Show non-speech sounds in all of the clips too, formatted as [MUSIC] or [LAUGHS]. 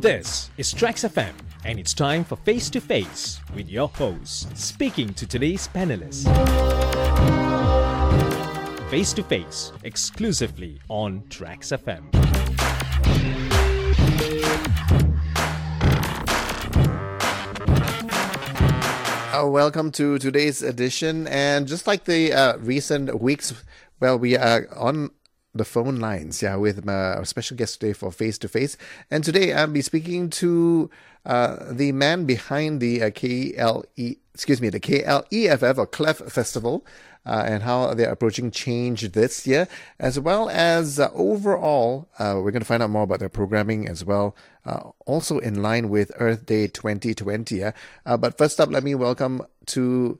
This is Traxx FM, and it's time for Face to Face with your host, speaking to today's panelists. Face to Face, exclusively on Traxx FM. Uh, welcome to today's edition. And just like the uh, recent weeks, well, we are on the phone lines, yeah, with my special guest today for face to face. And today I'll be speaking to uh, the man behind the uh, KLE, excuse me, the KLEFF or Clef Festival. Uh, and how they're approaching change this year, as well as uh, overall, uh, we're going to find out more about their programming as well, uh, also in line with Earth Day 2020. Yeah? Uh, but first up, let me welcome to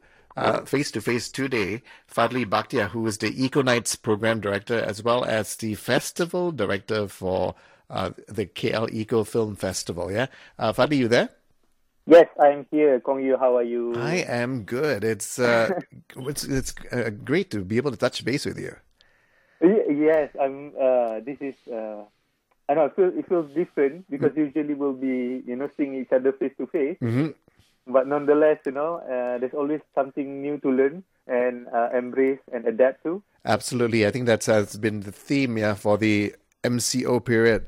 face to face today Fadli Bakhtiar, who is the EcoKnights program director, as well as the festival director for uh, the KL Eco Film Festival. Yeah, Fadli, you there? Yes, I'm here. Kong Yu, how are you? I am good. It's uh, [LAUGHS] it's it's uh, great to be able to touch base with you. Yes, I'm. Uh, this is. Uh, I know. It feels, it feels different because mm. usually we'll be, you know, seeing each other face to face. But nonetheless, you know, uh, there's always something new to learn and uh, embrace and adapt to. Absolutely, I think that has been the theme, yeah, for the MCO period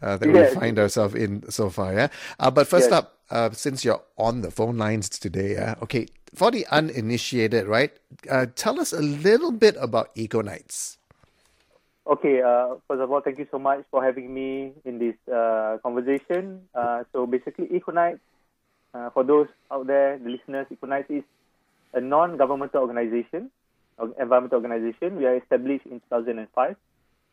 uh, that yes. we find ourselves in so far. Yeah, uh, but first yes. up uh, since you're on the phone lines today, uh, okay, for the uninitiated, right? Uh, tell us a little bit about EcoKnights. Okay, uh, first of all, thank you so much for having me in this uh, conversation. Uh, so basically, EcoKnights, uh, for those out there, the listeners, Eco is a non-governmental organization, environmental organization. We are established in 2005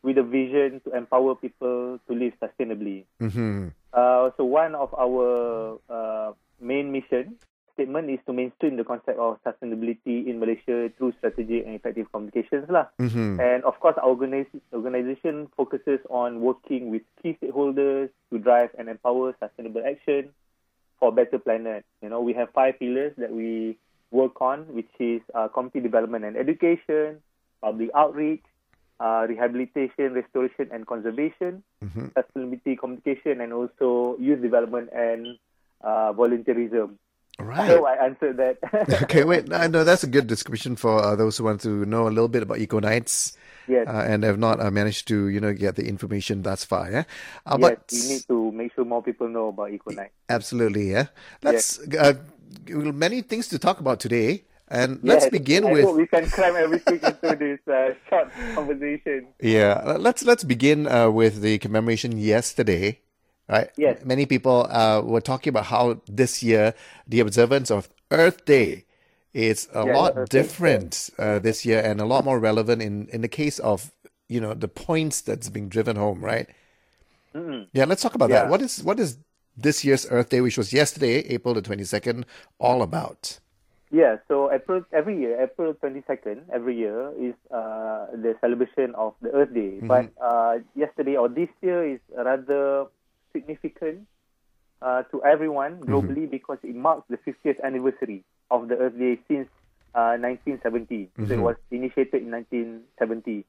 with a vision to empower people to live sustainably. Mm-hmm. Uh, so one of our uh, main mission statement is to mainstream the concept of sustainability in Malaysia through strategic and effective communications lah. Mm-hmm. And of course, our organiz- organization focuses on working with key stakeholders to drive and empower sustainable action for a better planet. You know, we have five pillars that we work on, which is uh, community development and education, public outreach, uh, rehabilitation, restoration, and conservation, mm-hmm. sustainability, communication, and also youth development and uh, volunteerism. Right. So I answered that. [LAUGHS] okay, wait. No, no, that's a good description for uh, those who want to know a little bit about EcoKnights. Yes. Uh, and have not uh, managed to, you know, get the information thus far. Yeah. Uh, yes, but we need to make sure more people know about EcoKnights. Absolutely. Yeah. Let's. Uh, many things to talk about today. And let's yes, begin I with. We can cram everything into this uh, short conversation. Yeah, let's let's begin uh, with the commemoration yesterday, right? Yes. Many people uh, were talking about how this year the observance of Earth Day is a Yeah, lot Earth different uh, this year and a lot more relevant in in the case of you know the points that's being driven home, right? Mm. Yeah, let's talk about that. What is what is this year's Earth Day, which was yesterday, April the twenty second, all about? Yeah, so April every year, April twenty second every year is uh, the celebration of the Earth Day. Mm-hmm. But uh, yesterday or this year is rather significant uh, to everyone Mm-hmm. globally because it marks the 50th anniversary of the Earth Day since uh, 1970. So it Mhm. was initiated in 1970.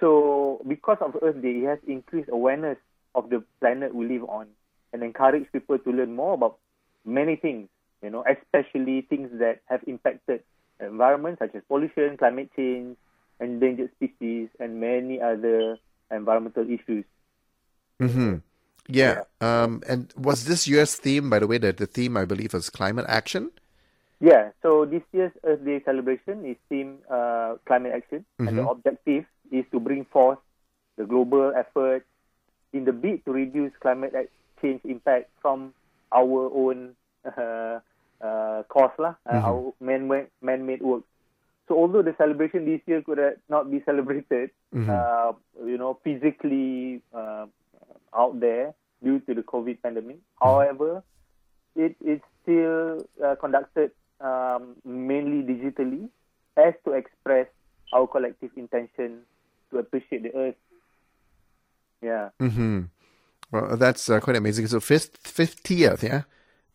So because of Earth Day, it has increased awareness of the planet we live on and encouraged people to learn more about many things you know, especially things that have impacted the environment, such as pollution, climate change, endangered species, and many other environmental issues. Mm-hmm. Yeah. Um, and was this year's theme, by the way, that the theme I believe was climate action? Yeah, so this year's Earth Day celebration is themed uh, climate action, and the Mhm. objective is to bring forth the global effort in the bid to reduce climate change impact from our own [LAUGHS] uh, uh, cause lah, Mhm. our man-made, man-made work. So although the celebration this year could not be celebrated, Mhm. uh, you know, physically uh, out there due to the COVID pandemic, however, it is still uh, conducted um, mainly digitally as to express our collective intention to appreciate the earth. Yeah. Mm-hmm. Well, that's uh, quite amazing. So fifth, fiftieth, yeah.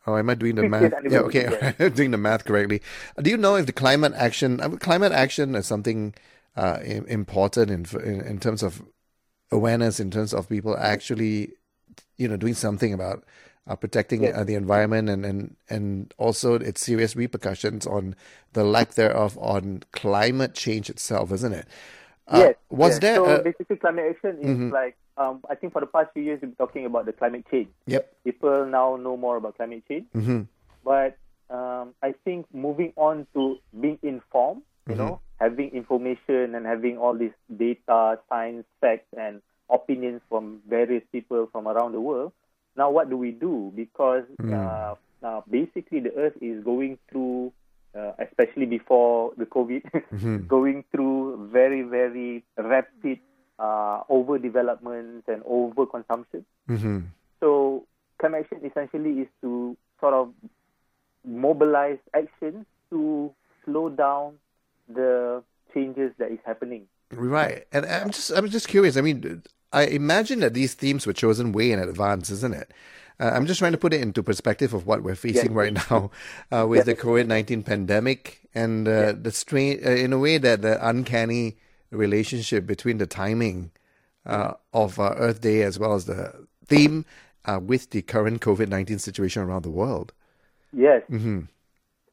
Oh, am I doing the math? Yeah, okay, [LAUGHS] doing the math correctly. Do you know if the climate action, uh, climate action is something uh, important in, in in terms of awareness, in terms of people actually you know, doing something about uh, protecting uh, the environment and, and and also its serious repercussions on the lack thereof on climate change itself, isn't it? Uh, yes. Was yes. there? So a- basically, climate action is Mhm. like um, I think for the past few years we've been talking about the climate change. yep. People now know more about climate change, hmm but um, I think moving on to being informed, you know, having information and having all this data, science, facts, and opinions from various people from around the world. Now, what do we do? Because uh, uh, basically, the Earth is going through, uh, especially before the COVID, [LAUGHS] going through very, very rapid uh, overdevelopment and overconsumption. hmm So climate action essentially is to sort of mobilize action to slow down the changes that is happening. Right, and I'm just I'm just curious. I mean, I imagine that these themes were chosen way in advance, isn't it? Uh, I'm just trying to put it into perspective of what we're facing Yes. right now [LAUGHS] uh, with the COVID nineteen pandemic and uh, the strain. Uh, in a way, that the uncanny relationship between the timing uh, of uh, Earth Day as well as the theme uh, with the current COVID nineteen situation around the world. Yes. hmm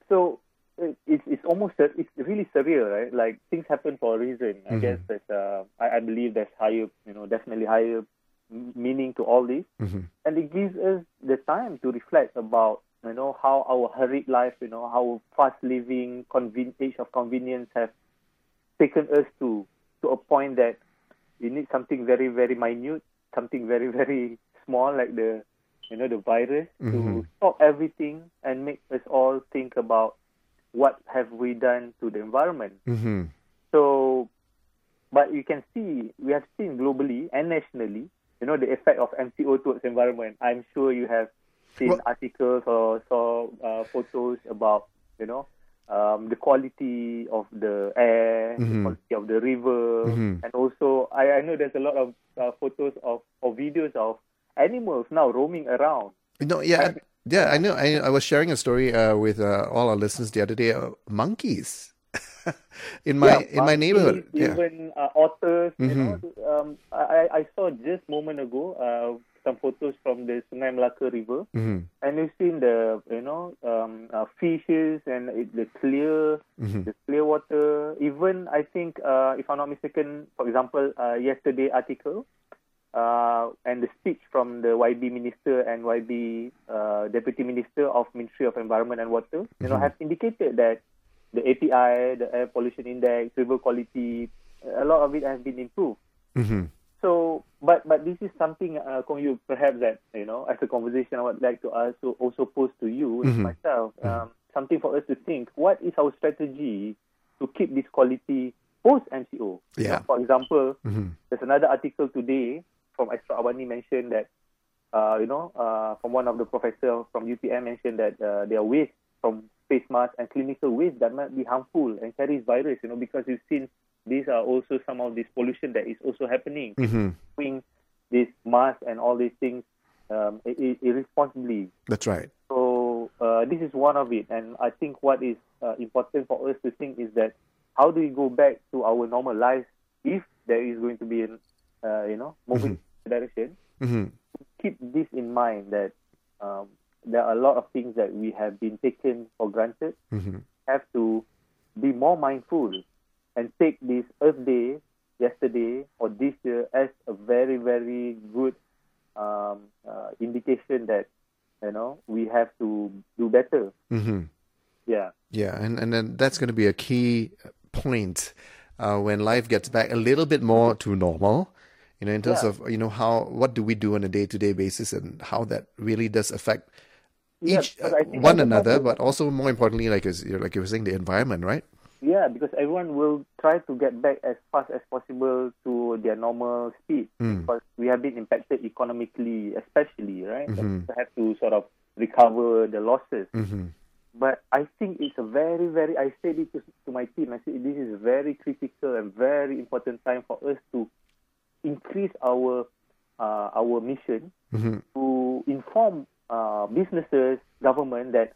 So it, it's it's almost it's really surreal, right? Like things happen for a reason. I guess that uh, I, I believe there's higher, you know, definitely higher meaning to all this, hmm and it gives us the time to reflect about you know how our hurried life, you know, how fast living, conven- age of convenience have taken us to to a point that we need something very very minute, something very [LAUGHS] very small like the you know the virus to stop everything and make us all think about what have we done to the environment. hmm So, but you can see we have seen globally and nationally, you know, the effect of MCO towards the environment. I'm sure you have seen Well- articles or saw uh, photos about you know um, the quality of the air, the quality of the river, Mhm. and also I, I know there's a lot of uh, photos of or videos of animals now roaming around. No, yeah, yeah. I know. I, I was sharing a story uh, with uh, all our listeners the other day. Uh, monkeys [LAUGHS] in my in my neighborhood. Yeah. Even uh, otters, you know. Mhm. Um, I, I saw just moment ago uh, some photos from the Sungai Melaka River, hmm and you've seen the you know um, uh, fishes and it, the clear hmm the clear water. Even I think uh, if I'm not mistaken, for example, uh, yesterday article. Uh, and the speech from the YB minister and YB uh, deputy minister of Ministry of Environment and Water, you know, have indicated that the API, the air pollution index, river quality, a lot of it has been improved. hmm So, but but this is something, uh, Kong Yu, perhaps that you know, as a conversation, I would like to also also pose to you and Mhm. myself, um, something for us to think. What is our strategy to keep this quality post MCO? You Yeah. know, for example, hmm there's another article today from Astro Awani mentioned that, uh, you know, uh, from one of the professor from UPM mentioned that uh, there are waste from face masks and clinical waste that might be harmful and carries virus, you know, because you've seen these are also some of this pollution that is also happening. hmm Doing this mask and all these things um, irresponsibly. That's right. So uh, this is one of it, and I think what is uh, important for us to think is that how do we go back to our normal lives if there is going to be an, uh, you know, moving in that direction. hmm Keep this in mind that um, there are a lot of things that we have been taken for granted. hmm Have to be more mindful and take this Earth Day yesterday or this year as a very very good um, uh, indication that you know we have to do better. hmm Yeah. Yeah, and and then that's going to be a key point uh, when life gets back a little bit more to normal. You know, in terms Yeah. of you know how what do we do on a day to day basis and how that really does affect each because uh, one another, but also more importantly, like as you're like you were saying, the environment, right? Yeah, because everyone will try to get back as fast as possible to their normal speed Mm. because we have been impacted economically, especially, right? Mhm. We have to sort of recover the losses. hmm But I think it's a very, very, I said it to, to my team, I said this is a very critical and very important time for us to increase our uh, our mission hmm to inform uh, businesses, government that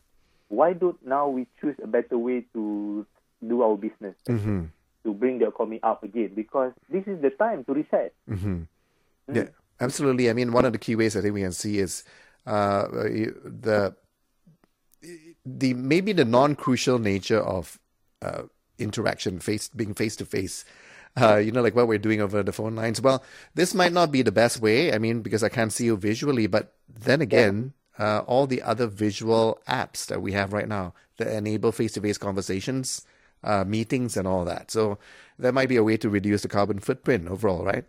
why don't now we choose a better way to do our business hmm to bring the economy up again because this is the time to reset. hmm Yeah, Absolutely. I mean, one of the key ways I think we can see is uh, the the maybe the non-crucial nature of uh, interaction, face being face to face. You know, like what we're doing over the phone lines. Well, this might not be the best way. I mean, because I can't see you visually, but then again, uh, all the other visual apps that we have right now that enable face-to-face conversations, uh, meetings, and all that. So that might be a way to reduce the carbon footprint overall, right?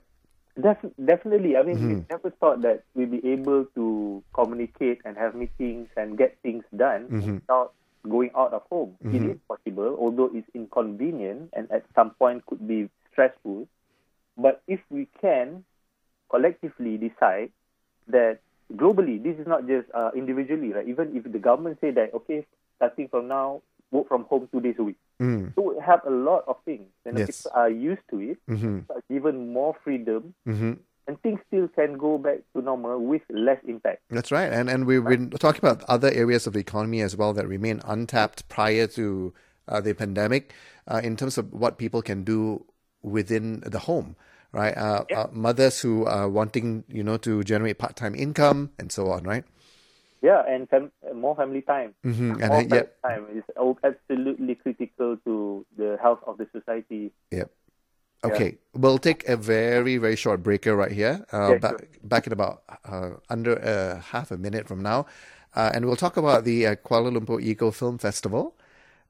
Def- definitely. I mean, mm-hmm. we never thought that we'd be able to communicate and have meetings and get things done mm-hmm. without going out of home. Mm-hmm. It is possible, although it's inconvenient and at some point could be stressful. But if we can collectively decide that globally, this is not just uh, individually, right? Even if the government say that, okay, starting from now, work from home two days a week. Mm. So we have a lot of things, and yes. people are used to it, mm-hmm. given more freedom, mm-hmm. and things still can go back to normal with less impact. That's right, and and we've been talking about other areas of the economy as well that remain untapped prior to uh, the pandemic, uh, in terms of what people can do within the home right? Uh, yeah. uh, mothers who are wanting, you know, to generate part-time income and so on, right? Yeah, and fam- more family time. Mm-hmm. More and, family yeah. time is absolutely critical to the health of the society. Yep. Okay, yeah. we'll take a very, very short breaker right here. Uh, yeah, back, sure. back in about uh, under uh, half a minute from now. Uh, and we'll talk about the uh, Kuala Lumpur Eco Film Festival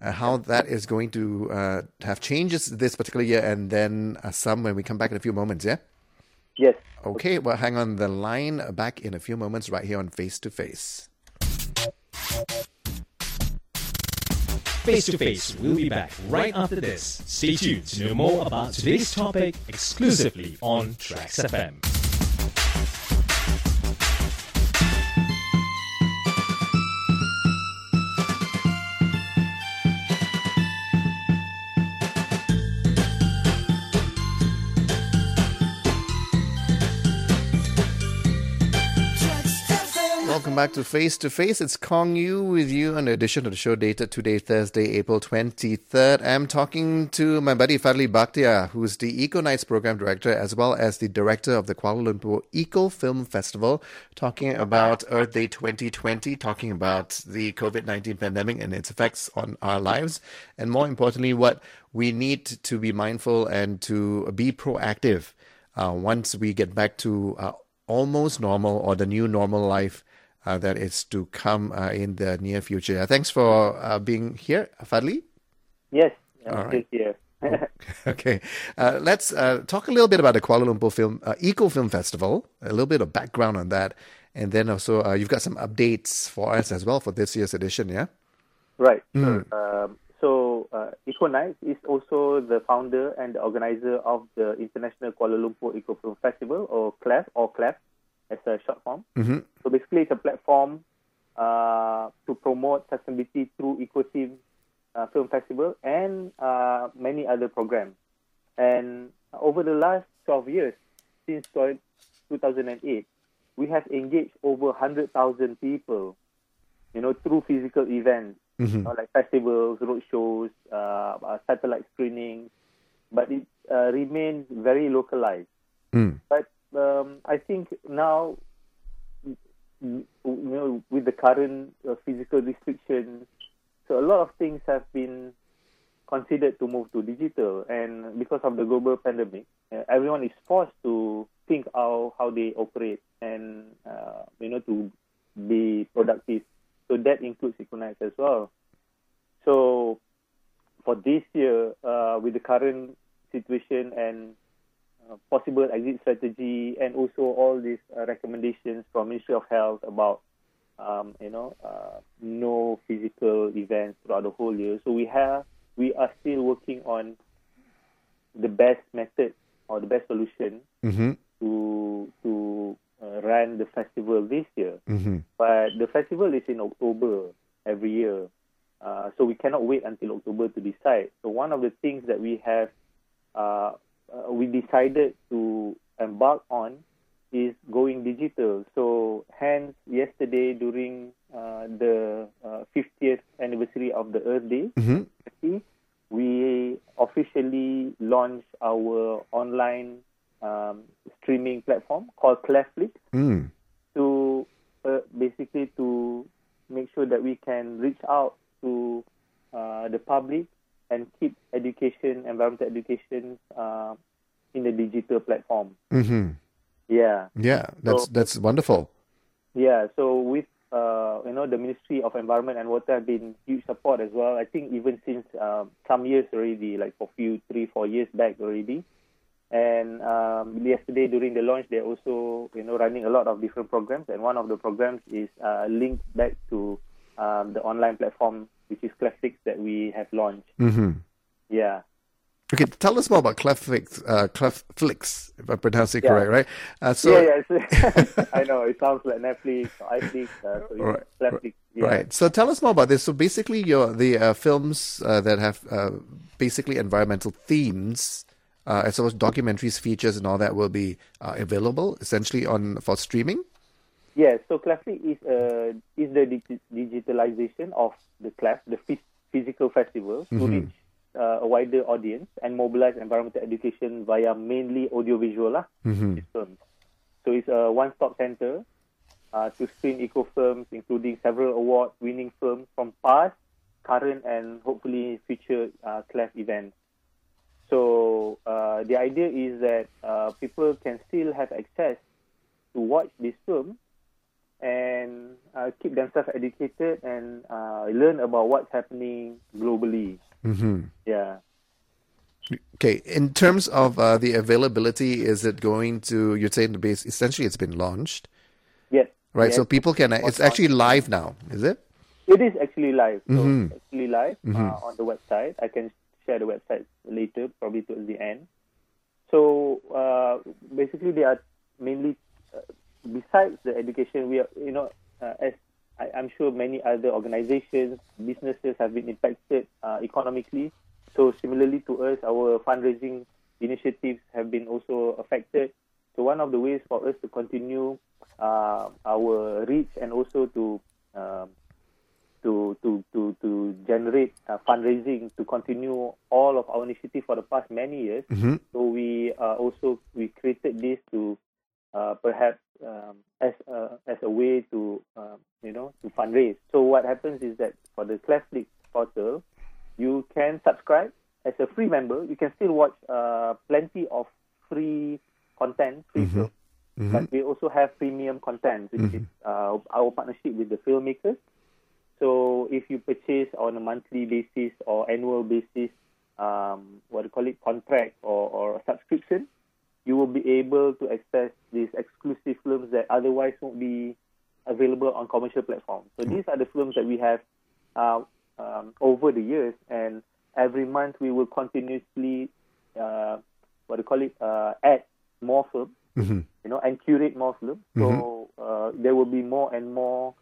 uh, how that is going to uh, have changes this particular year, and then uh, some when we come back in a few moments. Yeah. Yes. Okay. Well, hang on the line. Back in a few moments, right here on Face to Face. Face to Face We'll be back right after this. Stay tuned to know more about today's topic exclusively on Traxx FM. Back to Face to Face. It's Kong Yu with you on the edition of the show dated today, Thursday, April 23rd. I'm talking to my buddy Fadli Bakhtiar, who's the EcoKnights program director as well as the director of the Kuala Lumpur Eco Film Festival, talking about Earth Day 2020, talking about the COVID 19 pandemic and its effects on our lives, and more importantly, what we need to be mindful and to be proactive uh, once we get back to uh, almost normal or the new normal life uh, that is to come uh, in the near future. Thanks for uh, being here, Fadli. Yes, I'm right. here. [LAUGHS] okay, uh, let's uh, talk a little bit about the Kuala Lumpur Film uh, Eco Film Festival. A little bit of background on that, and then also you've got some updates for us as well for this year's edition. Yeah. Right. Mm. Um, so EcoKnights is also the founder and organizer of the International Kuala Lumpur Eco Film Festival, or KLEFF, or KLEFF as a short form. Mm-hmm. So basically, it's a platform uh, to promote sustainability through EcoTeam uh, Film Festival and uh, many other programs. And over the last 12 years, since 2008, we have engaged over 100,000 people, you know, through physical events, mm-hmm. you know, like festivals, roadshows, uh, uh, satellite screenings, but it uh, remains very localized. Mm. But um, I think now, you know, with the current uh, physical restrictions, so a lot of things have been considered to move to digital, and because of the global pandemic, uh, everyone is forced to think how how they operate and uh, you know to be productive. So that includes EcoKnights as well. So for this year, uh, with the current situation and uh, possible exit strategy and also all these uh, recommendations from Ministry of Health about um, you know uh, no physical events throughout the whole year. So we have we are still working on the best method or the best solution mm-hmm. to to uh, run the festival this year. Mm-hmm. But the festival is in October every year. Uh, so we cannot wait until October to decide. So one of the things that we have uh, uh, we decided to embark on is going digital. So, hence, yesterday during uh, the uh, 50th anniversary of the Earth Day, mm-hmm. we officially launched our online um, streaming platform called KLEFFLIX Mm. to uh, basically to make sure that we can reach out to uh, the public and keep education, environmental education, uh, in the digital platform. hmm Yeah. Yeah, that's So- that's wonderful. Yeah, so with uh, you know the Ministry of Environment and Water have been huge support as well. I think even since um, some years already, like for few three four years back already. And um, yesterday during the launch, they're also you know running a lot of different programs, and one of the programs is uh, linked back to um, the online platform, which is KLEFFLIX that we have launched. Mm-hmm. Yeah. Okay, tell us more about KLEFFLIX, uh, KLEFFLIX, if I pronounce it Yeah. correct, right? Uh, so, yeah, yeah. [LAUGHS] [LAUGHS] I know it sounds like Netflix or iFlix, uh, so Right. Yeah. Right. So tell us more about this. So basically, your the uh, films uh, that have uh, basically environmental themes, uh, as well as documentaries, features, and all that will be uh, available essentially on for streaming. Yes, so KLEFFLIX is uh, is the digi- digitalization of the class, the phys- physical festival, to reach uh, a wider audience and mobilize environmental education via mainly audiovisual lah, Mm-hmm. films. So it's a one-stop center uh, to screen eco films, including several award-winning films from past, current, and hopefully future uh, KLEFF events. So uh, the idea is that uh, people can still have access to watch this film and uh, keep themselves educated and uh, learn about what's happening globally. Mm-hmm. Yeah. Okay. In terms of uh, the availability, is it going to? You're saying the base essentially it's been launched, Yes. right? Yes. So people can. It's actually live now, is it? It is actually live. So Mhm. it's actually live Mhm. uh, on the website. I can share the website later, probably towards the end. So uh, basically, they are mainly uh, besides the education. We are, you know, uh, as I, I'm sure many other organizations, businesses have been impacted uh, economically. So similarly to us, our fundraising initiatives have been also affected. So one of the ways for us to continue uh, our reach and also to um, to to to to generate uh, fundraising to continue all of our initiative for the past many years. Mm-hmm. So we uh, also we created this to uh, perhaps um, as a, as a way to um, you know to fundraise. So what happens is that for the KLEFFLIX portal, you can subscribe as a free member. You can still watch uh, plenty of free content, free Mhm. films. Mm-hmm. But we also have premium content, which is uh, our partnership with the filmmakers. So if you purchase on a monthly basis or annual basis, um, what do you call it, contract or, or subscription, you will be able to access these exclusive films that otherwise won't be available on commercial platforms. So these are the films that we have uh, um, over the years, and every month we will continuously, uh, what do you call it, uh, add more films Mm-hmm. you know, and curate more films. So uh, there will be more and more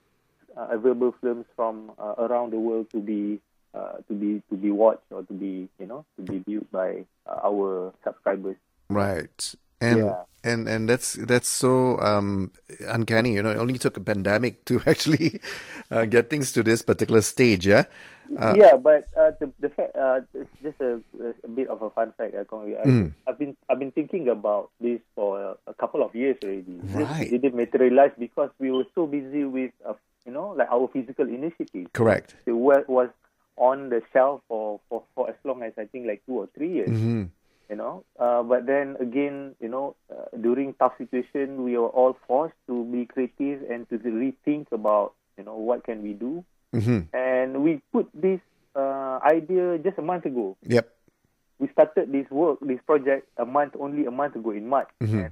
uh, available films from uh, around the world to be uh, to be to be watched or to be you know to be viewed by uh, our subscribers. Right. And Yeah. and and that's that's so um, uncanny. You know, it only took a pandemic to [LAUGHS] actually uh, get things to this particular stage. Yeah. Uh, yeah, but uh, the the fact uh, just a, a bit of a fun fact. Uh, Kong I, Mm. I've been I've been thinking about this for a, a couple of years already. Right. It didn't materialize because we were so busy with uh, you know like our physical initiatives. Correct. it was on the shelf for, for, for as long as I think like two or three years, hmm you know. Uh, but then again, you know, uh, during tough situation, we were all forced to be creative and to rethink about, you know, what can we do. hmm And we put this uh, idea just a month ago. Yep. We started this work, this project, a month only a month ago in March, Mhm. and,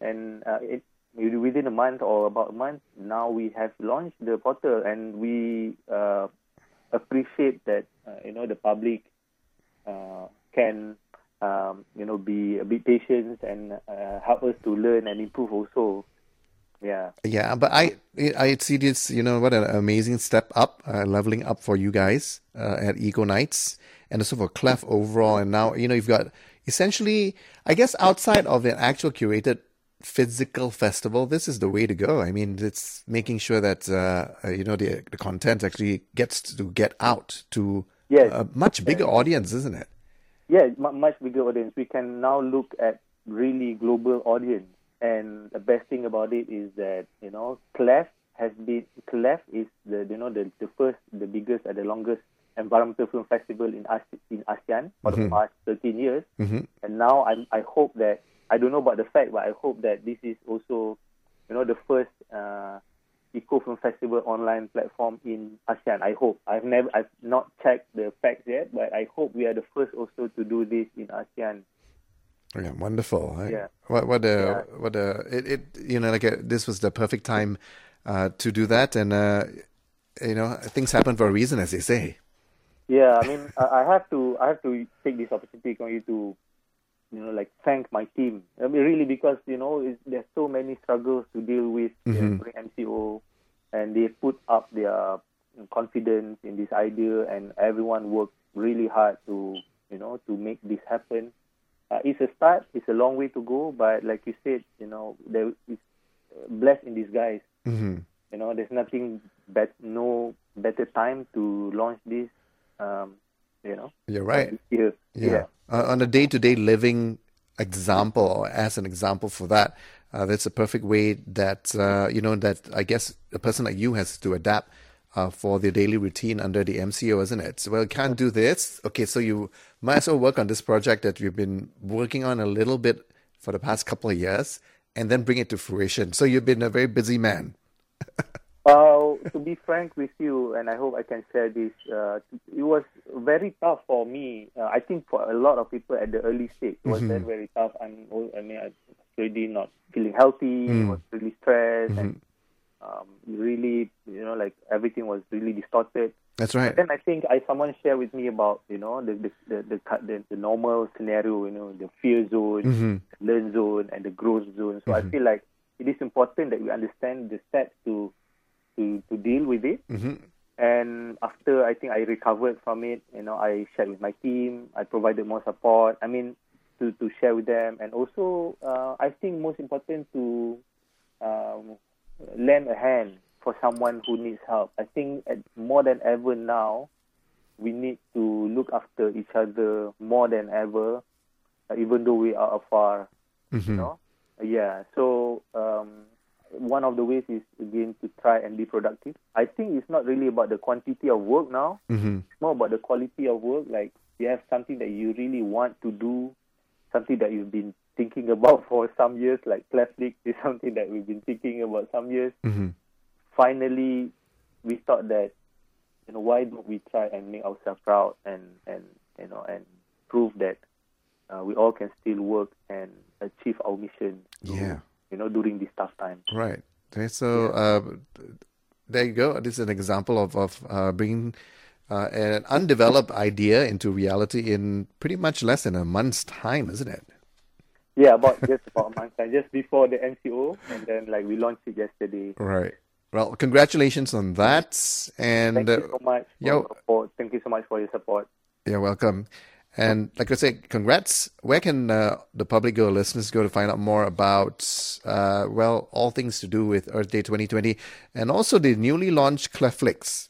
and uh, it within a month or about a month now we have launched the portal, and we uh, appreciate that uh, you know the public uh, can um, you know be a bit patient and uh, help us to learn and improve also. Yeah. Yeah, but I I see this. You know what an amazing step up, uh, leveling up for you guys uh, at EcoKnights, and also for KLEFF overall. And now you know you've got essentially, I guess, outside of an actual curated physical festival, this is the way to go. I mean, it's making sure that uh, uh, you know the the content actually gets to get out to Yes. a much bigger audience, isn't it? Yeah, much bigger audience. We can now look at really global audience. and the best thing about it is that you know KLEFF has been KLEFF is the you know the, the first, the biggest, and the longest environmental film festival in ASEAN, in ASEAN for the past 13 years. Mm-hmm. And now I I hope that I don't know about the fact, but I hope that this is also you know the first uh, eco film festival online platform in ASEAN. I hope I've never I've not checked the facts yet, but I hope we are the first also to do this in ASEAN. Yeah, wonderful. I- Yeah. What what a what a it, it you know like a, this was the perfect time uh, to do that, and uh, you know things happen for a reason, as they say. Yeah, I mean, I have to I have to take this opportunity for you to, you know, like thank my team. I mean, really, because you know, it's, there's so many struggles to deal with you know, during MCO, and they put up their confidence in this idea, and everyone worked really hard to, you know, to make this happen. Uh, it's a start. It's a long way to go, but like you said, you know, there is uh, blessed in disguise. hmm You know, there's nothing bet no better time to launch this. Um, you know, You're right. year. Yeah. Uh, on a day to day living example, or as an example for that, uh, that's a perfect way that, uh, you know, that I guess a person like you has to adapt uh, for their daily routine under the MCO, isn't it? So, well, can't do this. Okay, so you might as well work on this project that you've been working on a little bit for the past couple of years and then bring it to fruition. So, you've been a very busy man. Uh, to be frank with you, and I hope I can share this, uh, it was very tough for me. Uh, I think for a lot of people at the early stage, it was very, very tough. I'm, I mean, I was already not feeling healthy. I was really stressed, and um, really, you know, like everything was really distorted. That's right. Then I think I someone shared with me about you know the the the the, the, the normal scenario, you know, the fear zone, learn zone, and the growth zone. So I feel like it is important that we understand the steps to to to deal with it. Mhm. And after I think I recovered from it, you know, I shared with my team. I provided more support. I mean, to to share with them, and also uh, I think most important to um, lend a hand for someone who needs help. I think at, more than ever now, we need to look after each other more than ever, even though we are afar. You know, yeah. So um, one of the ways is again to try and be productive. I think it's not really about the quantity of work now. hmm It's more about the quality of work. Like you have something that you really want to do, something that you've been thinking about [LAUGHS] for some years. Like KLEFFLIX is something that we've been thinking about some years. hmm Finally, we thought that you know why don't we try and make ourselves proud and and you know and prove that uh, we all can still work and achieve our mission. Yeah. You know, during this tough time. Right. Okay, so uh, there you go. This is an example of of uh, bringing uh, an undeveloped idea into reality in pretty much less than a month's time, isn't it? Yeah, about just about a month time, just before the MCO, and then like we launched it yesterday. Right. Well, congratulations on that, and Thank you so much for yo- your support. Thank you so much for your support. you're welcome. And like I said, congrats. Where can uh, the public go, listeners go to find out more about, uh, well, all things to do with Earth Day 2020 and also the newly launched KLEFFLIX?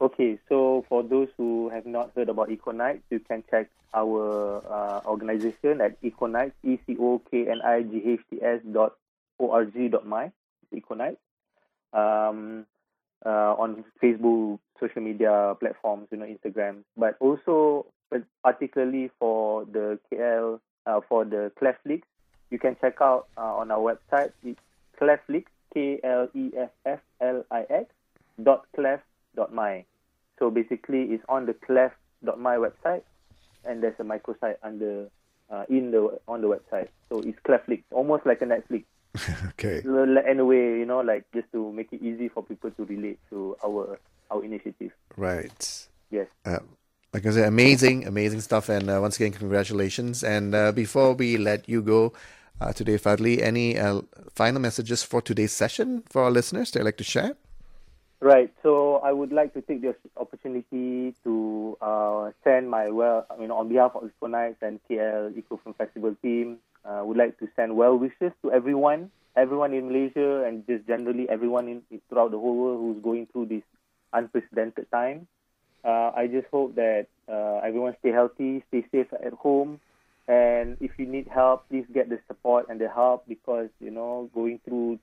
Okay, so for those who have not heard about EcoKnights, you can check our uh, organization at EcoKnights, E C O K N I G H T S dot O R G dot my, EcoKnights, um, uh, on Facebook, social media platforms, you know, Instagram, but also but particularly for the KL, uh, for the KLEFFLIX, you can check out uh, on our website. It's KLEFFLIX, K L E F F L I X dot kleff dot my. So basically, it's on the kleff dot my website, and there's a microsite under uh, in the on the website. So it's KLEFFLIX, almost like a Netflix. [LAUGHS] Okay. L- Anyway, you know, like just to make it easy for people to relate to our our initiative. Right. Yes. Uh, like I said, amazing, amazing stuff. And uh, once again, congratulations. And uh, before we let you go uh, today, Fadli, any uh, final messages for today's session for our listeners they'd like to share? Right. So I would like to take this opportunity to uh, send my well, I mean, on behalf of EcoKnights and KL Eco Film Festival team, uh, would like to send well wishes to everyone, everyone in Malaysia, and just generally everyone in throughout the whole world who's going through this unprecedented time. Uh, I just hope that uh, everyone stay healthy, stay safe at home, And if you need help, please get the support and the help because you know going through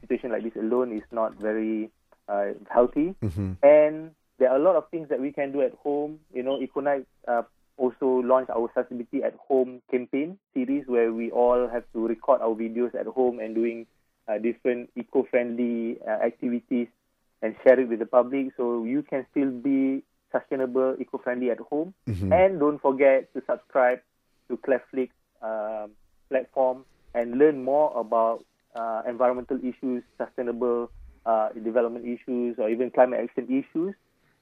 situation like this alone is not very uh, healthy. And there are a lot of things that we can do at home. You know, EcoKnight uh, also launched our Sustainability at Home campaign series where we all have to record our videos at home and doing uh, different eco-friendly uh, activities and share it with the public so you can still be sustainable, eco-friendly at home. And don't forget to subscribe to KLEFFLIX um, platform and learn more about uh, environmental issues, sustainable uh, development issues, or even climate action issues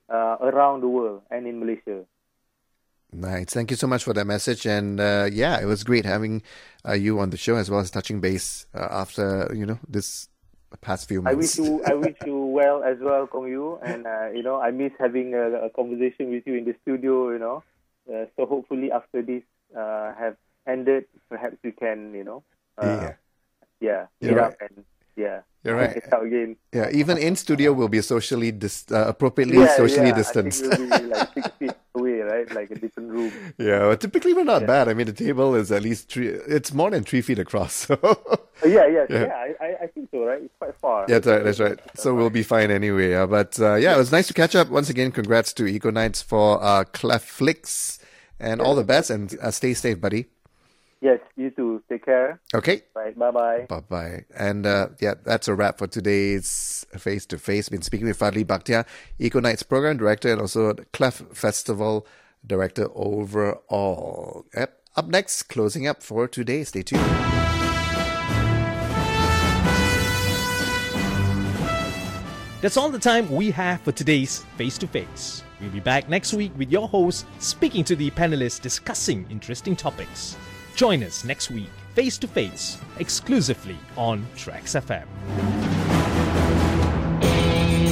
uh, around the world and in Malaysia. Nice. Thank you so much for that message. And uh, yeah, it was great having uh, you on the show as well as touching base uh, after you know this past few months. I wish you [LAUGHS] I wish you well as well, Kong Yu, and uh, you know I miss having a, a conversation with you in the studio. You know, uh, so hopefully after this uh, have ended, perhaps we can you know, uh, Yeah. yeah, meet right. up and yeah, You're right. check it out again. yeah, even in studio, we'll be socially dis- uh, appropriately Yeah, socially yeah, distanced. I think we'll be like [LAUGHS] six feet away, right? Like a different room. yeah, well, typically we're not bad. I mean, the table is at least three. It's more than three feet across. [LAUGHS] So [LAUGHS] yeah, yeah, Yeah. yeah. I, I, think so, right? It's quite far. Yeah, that's right. That's right. So we'll be fine anyway. Uh, but uh, yeah, it was nice to catch up once again. Congrats to EcoKnights for uh, KLEFFLIX, and all the best. And uh, stay safe, buddy. Yes, you too. Take care. Okay. Right. Bye bye. Bye bye. And uh, yeah, that's a wrap for today's face to face. Been speaking with Fadli Bakhtiar, Eco Nights program director, and also KLEFF Festival director overall. Yep. Up next, closing up for today. Stay tuned. That's all the time we have for today's Face to Face. We'll be back next week with your host speaking to the panelists discussing interesting topics. Join us next week, face to face, exclusively on Traxx FM.